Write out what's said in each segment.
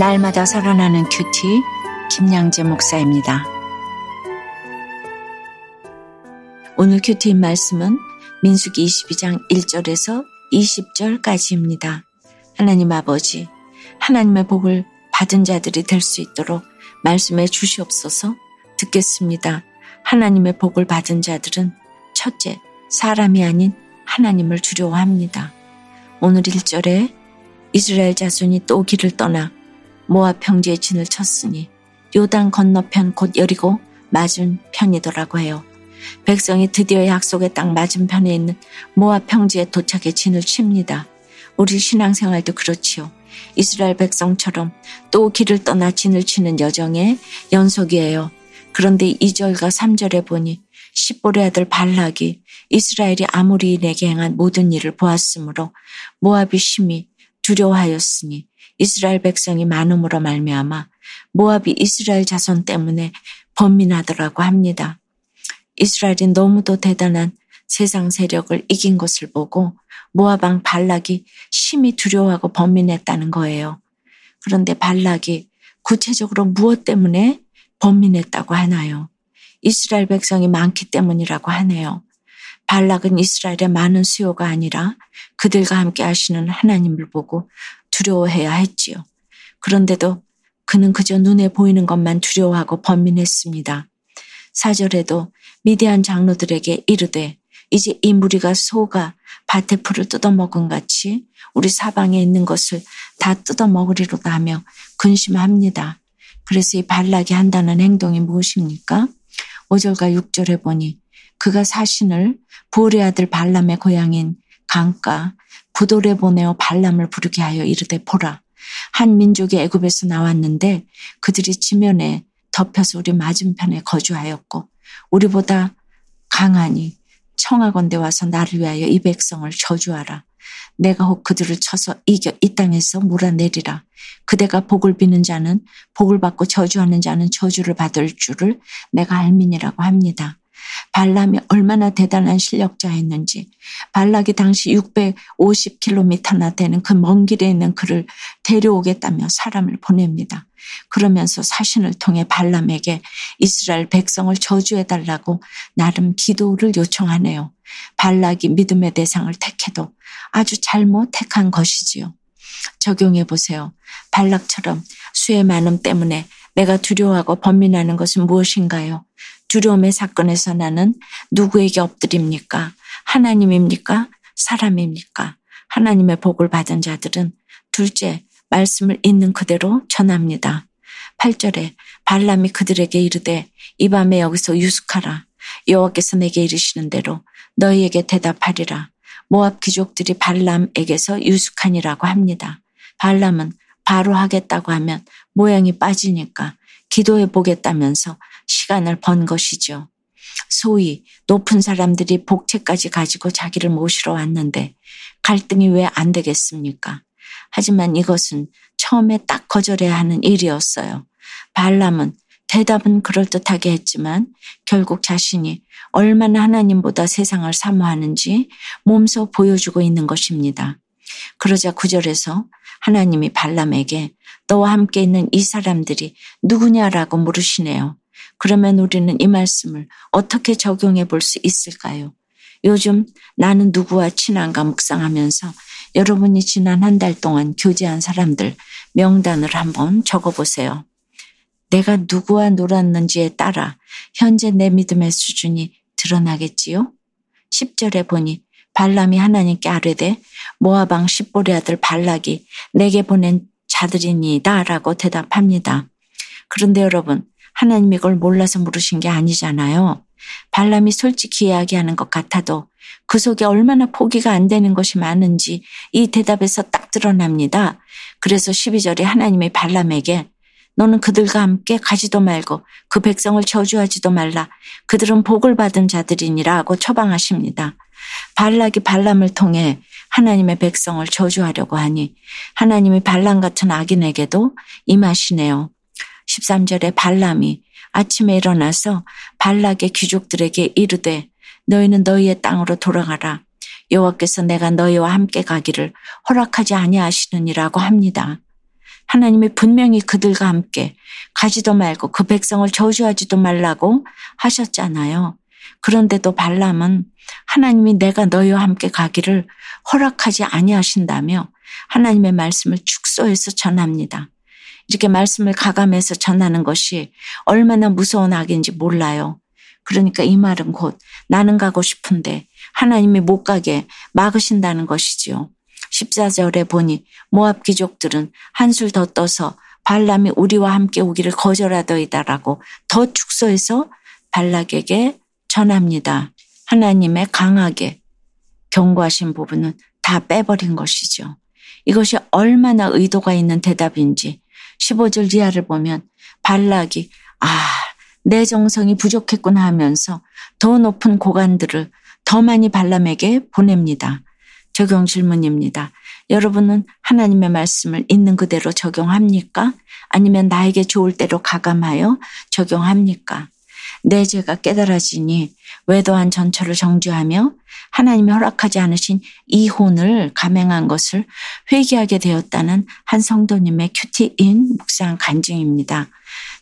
날마다 살아나는 큐티 김양재 목사입니다. 오늘 큐티인 말씀은 민수기 22장 1절에서 20절까지입니다. 하나님 아버지, 하나님의 복을 받은 자들이 될 수 있도록 말씀해 주시옵소서 듣겠습니다. 하나님의 복을 받은 자들은 첫째, 사람이 아닌 하나님을 두려워합니다. 오늘 1절에 이스라엘 자손이 또 길을 떠나 모압 평지에 진을 쳤으니 요단 건너편 곧 여리고 맞은 편이더라고 해요. 백성이 드디어 약속의 땅 맞은편에 있는 모압 평지에 도착해 진을 칩니다. 우리 신앙생활도 그렇지요. 이스라엘 백성처럼 또 길을 떠나 진을 치는 여정의 연속이에요. 그런데 2절과 3절에 보니 십보의 아들 발락이 이스라엘이 아무리 내게 행한 모든 일을 보았으므로 모압이 심히 두려워하였으니 이스라엘 백성이 많음으로 말미암아 모압이 이스라엘 자손 때문에 번민하더라고 합니다. 이스라엘이 너무도 대단한 세상 세력을 이긴 것을 보고 모압 왕 발락이 심히 두려워하고 번민했다는 거예요. 그런데 발락이 구체적으로 무엇 때문에 번민했다고 하나요? 이스라엘 백성이 많기 때문이라고 하네요. 발락은 이스라엘의 많은 수요가 아니라 그들과 함께 하시는 하나님을 보고 두려워해야 했지요. 그런데도 그는 그저 눈에 보이는 것만 두려워하고 번민했습니다. 사절에도 미대한 장로들에게 이르되 이제 이 무리가 소가 밭의 풀을 뜯어먹은 같이 우리 사방에 있는 것을 다 뜯어먹으리로다 하며 근심합니다. 그래서 이 발락이 한다는 행동이 무엇입니까? 5절과 6절에 보니 그가 사신을 보레 아들 발람의 고향인 강가 부돌에 보내어 발람을 부르게 하여 이르되 보라. 한 민족이 애굽에서 나왔는데 그들이 지면에 덮여서 우리 맞은편에 거주하였고 우리보다 강하니 청하건대 와서 나를 위하여 이 백성을 저주하라. 내가 혹 그들을 쳐서 이겨 이 땅에서 몰아내리라. 그대가 복을 비는 자는 복을 받고 저주하는 자는 저주를 받을 줄을 내가 알민이라고 합니다. 발람이 얼마나 대단한 실력자였는지 발락이 당시 650km나 되는 그 먼 길에 있는 그를 데려오겠다며 사람을 보냅니다. 그러면서 사신을 통해 발람에게 이스라엘 백성을 저주해달라고 나름 기도를 요청하네요. 발락이 믿음의 대상을 택해도 아주 잘못 택한 것이지요. 적용해 보세요. 발락처럼 수의 많음 때문에 내가 두려워하고 번민하는 것은 무엇인가요? 두려움의 사건에서 나는 누구에게 엎드립니까? 하나님입니까? 사람입니까? 하나님의 복을 받은 자들은 둘째, 말씀을 있는 그대로 전합니다. 8절에 발람이 그들에게 이르되 이 밤에 여기서 유숙하라. 여호와께서 내게 이르시는 대로 너희에게 대답하리라. 모압 귀족들이 발람에게서 유숙하니라고 합니다. 발람은 바로 하겠다고 하면 모양이 빠지니까 기도해 보겠다면서 시간을 번 것이죠. 소위 높은 사람들이 복채까지 가지고 자기를 모시러 왔는데 갈등이 왜 안 되겠습니까? 하지만 이것은 처음에 딱 거절해야 하는 일이었어요. 발람은 대답은 그럴듯하게 했지만 결국 자신이 얼마나 하나님보다 세상을 사모하는지 몸소 보여주고 있는 것입니다. 그러자 구절에서 하나님이 발람에게 너와 함께 있는 이 사람들이 누구냐라고 물으시네요. 그러면 우리는 이 말씀을 어떻게 적용해 볼 수 있을까요? 요즘 나는 누구와 친한가 묵상하면서 여러분이 지난 한 달 동안 교제한 사람들 명단을 한번 적어 보세요. 내가 누구와 놀았는지에 따라 현재 내 믿음의 수준이 드러나겠지요? 10절에 보니 발람이 하나님께 아뢰되 모아방 십보리 아들 발락이 내게 보낸 자들이니다 라고 대답합니다. 그런데 여러분 하나님이 이걸 몰라서 물으신 게 아니잖아요. 발람이 솔직히 이야기하는 것 같아도 그 속에 얼마나 포기가 안 되는 것이 많은지 이 대답에서 딱 드러납니다. 그래서 12절에 하나님이 발람에게 너는 그들과 함께 가지도 말고 그 백성을 저주하지도 말라. 그들은 복을 받은 자들이니라고 처방하십니다. 발락이 발람을 통해 하나님의 백성을 저주하려고 하니 하나님이 발람 같은 악인에게도 임하시네요. 13절에 발람이 아침에 일어나서 발락의 귀족들에게 이르되 너희는 너희의 땅으로 돌아가라. 여호와께서 내가 너희와 함께 가기를 허락하지 아니하시느니라고 합니다. 하나님이 분명히 그들과 함께 가지도 말고 그 백성을 저주하지도 말라고 하셨잖아요. 그런데도 발람은 하나님이 내가 너희와 함께 가기를 허락하지 아니하신다며 하나님의 말씀을 축소해서 전합니다. 이렇게 말씀을 가감해서 전하는 것이 얼마나 무서운 악인지 몰라요. 그러니까 이 말은 곧 나는 가고 싶은데 하나님이 못 가게 막으신다는 것이지요. 14절에 보니 모압 귀족들은 한술 더 떠서 발람이 우리와 함께 오기를 거절하더이다라고 더 축소해서 발락에게 전합니다. 하나님의 강하게 경고하신 부분은 다 빼버린 것이죠. 이것이 얼마나 의도가 있는 대답인지 15절 이하를 보면 발락이 아, 내 정성이 부족했구나 하면서 더 높은 고관들을 더 많이 발람에게 보냅니다. 적용 질문입니다. 여러분은 하나님의 말씀을 있는 그대로 적용합니까? 아니면 나에게 좋을 대로 가감하여 적용합니까? 내 죄가 깨달아지니 외도한 전처를 정죄하며 하나님이 허락하지 않으신 이혼을 감행한 것을 회개하게 되었다는 한 성도님의 큐티인 묵상 간증입니다.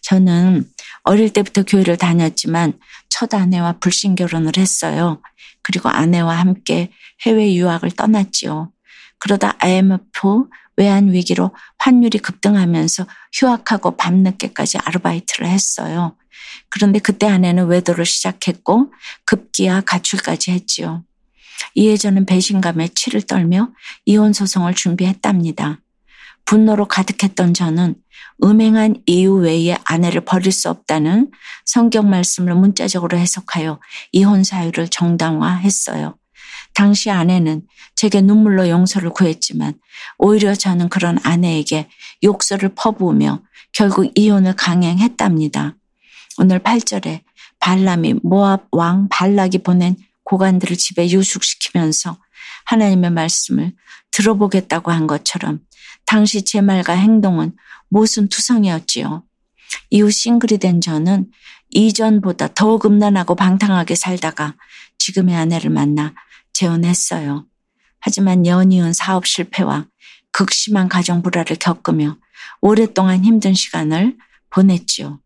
저는 어릴 때부터 교회를 다녔지만 첫 아내와 불신 결혼을 했어요. 그리고 아내와 함께 해외 유학을 떠났지요. 그러다 IMF 외환 위기로 환율이 급등하면서 휴학하고 밤늦게까지 아르바이트를 했어요. 그런데 그때 아내는 외도를 시작했고 급기야 가출까지 했지요. 저는 배신감에 치를 떨며 이혼 소송을 준비했답니다. 분노로 가득했던 저는 음행한 이유 외에 아내를 버릴 수 없다는 성경 말씀을 문자적으로 해석하여 이혼 사유를 정당화했어요. 당시 아내는 제게 눈물로 용서를 구했지만 오히려 저는 그런 아내에게 욕설을 퍼부으며 결국 이혼을 강행했답니다. 오늘 8절에 발람이 모압 왕 발락이 보낸 고관들을 집에 유숙시키면서 하나님의 말씀을 들어보겠다고 한 것처럼 당시 제 말과 행동은 모순투성이었지요. 이후 싱글이 된 저는 이전보다 더욱 음란하고 방탕하게 살다가 지금의 아내를 만나 재혼했어요. 하지만 연이은 사업 실패와 극심한 가정 불화를 겪으며 오랫동안 힘든 시간을 보냈지요.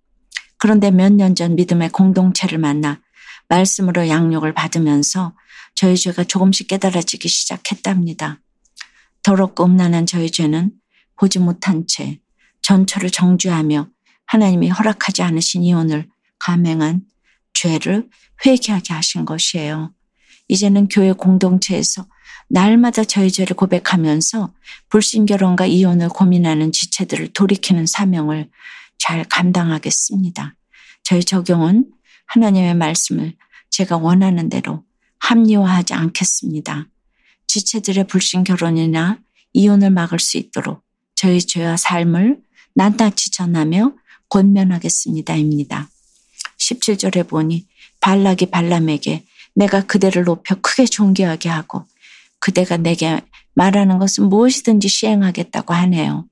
그런데 몇 년 전 믿음의 공동체를 만나 말씀으로 양육을 받으면서 저희 죄가 조금씩 깨달아지기 시작했답니다. 더럽고 음란한 저희 죄는 보지 못한 채 전처를 정죄하며 하나님이 허락하지 않으신 이혼을 감행한 죄를 회개하게 하신 것이에요. 이제는 교회 공동체에서 날마다 저희 죄를 고백하면서 불신결혼과 이혼을 고민하는 지체들을 돌이키는 사명을 잘 감당하겠습니다. 저희 적용은 하나님의 말씀을 제가 원하는 대로 합리화하지 않겠습니다. 지체들의 불신 결혼이나 이혼을 막을 수 있도록 저희 죄와 삶을 낱낱이 전하며 권면하겠습니다입니다. 17절에 보니 발락이 발람에게 내가 그대를 높여 크게 존귀하게 하고 그대가 내게 말하는 것은 무엇이든지 시행하겠다고 하네요.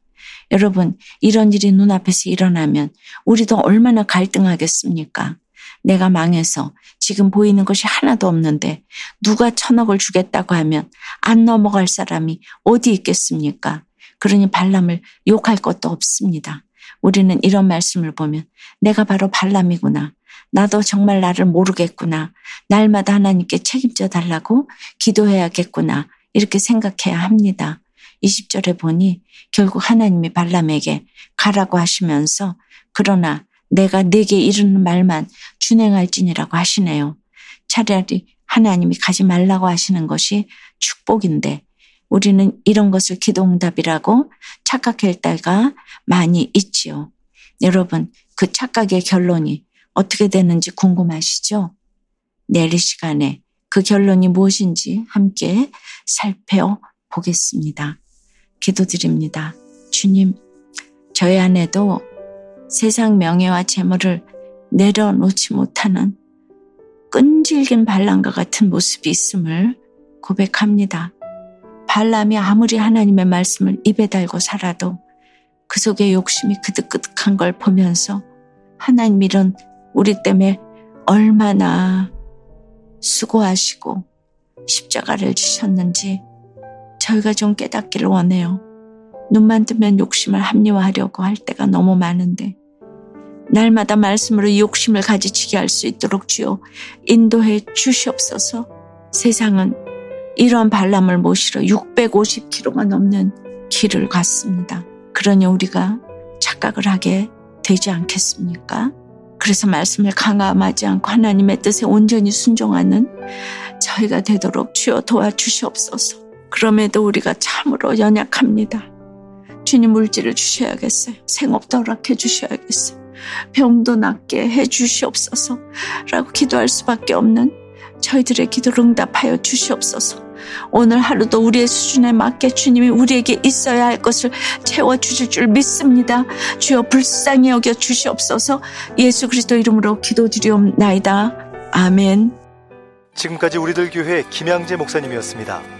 여러분, 이런 일이 눈앞에서 일어나면 우리도 얼마나 갈등하겠습니까? 내가 망해서 지금 보이는 것이 하나도 없는데 누가 천억을 주겠다고 하면 안 넘어갈 사람이 어디 있겠습니까? 그러니 발람을 욕할 것도 없습니다. 우리는 이런 말씀을 보면 내가 바로 발람이구나. 나도 정말 나를 모르겠구나. 날마다 하나님께 책임져 달라고 기도해야겠구나. 이렇게 생각해야 합니다. 20절에 보니 결국 하나님이 발람에게 가라고 하시면서 그러나 내가 내게 이르는 말만 준행할지니라고 하시네요. 차라리 하나님이 가지 말라고 하시는 것이 축복인데 우리는 이런 것을 기도응답이라고 착각할 때가 많이 있지요. 여러분, 그 착각의 결론이 어떻게 되는지 궁금하시죠? 내일 시간에 그 결론이 무엇인지 함께 살펴보겠습니다. 기도드립니다. 주님, 저희 안에도 세상 명예와 재물을 내려놓지 못하는 끈질긴 반란과 같은 모습이 있음을 고백합니다. 발람이 아무리 하나님의 말씀을 입에 달고 살아도 그 속에 욕심이 그득그득한 걸 보면서 하나님 이런 우리 때문에 얼마나 수고하시고 십자가를 지셨는지 저희가 좀 깨닫기를 원해요. 눈만 뜨면 욕심을 합리화하려고 할 때가 너무 많은데 날마다 말씀으로 욕심을 가지치게 할 수 있도록 주여 인도해 주시옵소서 세상은 이러한 반람을 모시러 650km가 넘는 길을 갔습니다. 그러니 우리가 착각을 하게 되지 않겠습니까? 그래서 말씀을 강함하지 않고 하나님의 뜻에 온전히 순종하는 저희가 되도록 주여 도와주시옵소서. 그럼에도 우리가 참으로 연약합니다. 주님 물질을 주셔야겠어요. 생업도 허락해 주셔야겠어요. 병도 낫게 해 주시옵소서. 라고 기도할 수밖에 없는 저희들의 기도를 응답하여 주시옵소서. 오늘 하루도 우리의 수준에 맞게 주님이 우리에게 있어야 할 것을 채워 주실 줄 믿습니다. 주여 불쌍히 여겨 주시옵소서 예수 그리스도 이름으로 기도드리옵나이다. 아멘. 지금까지 우리들 교회 김양재 목사님이었습니다.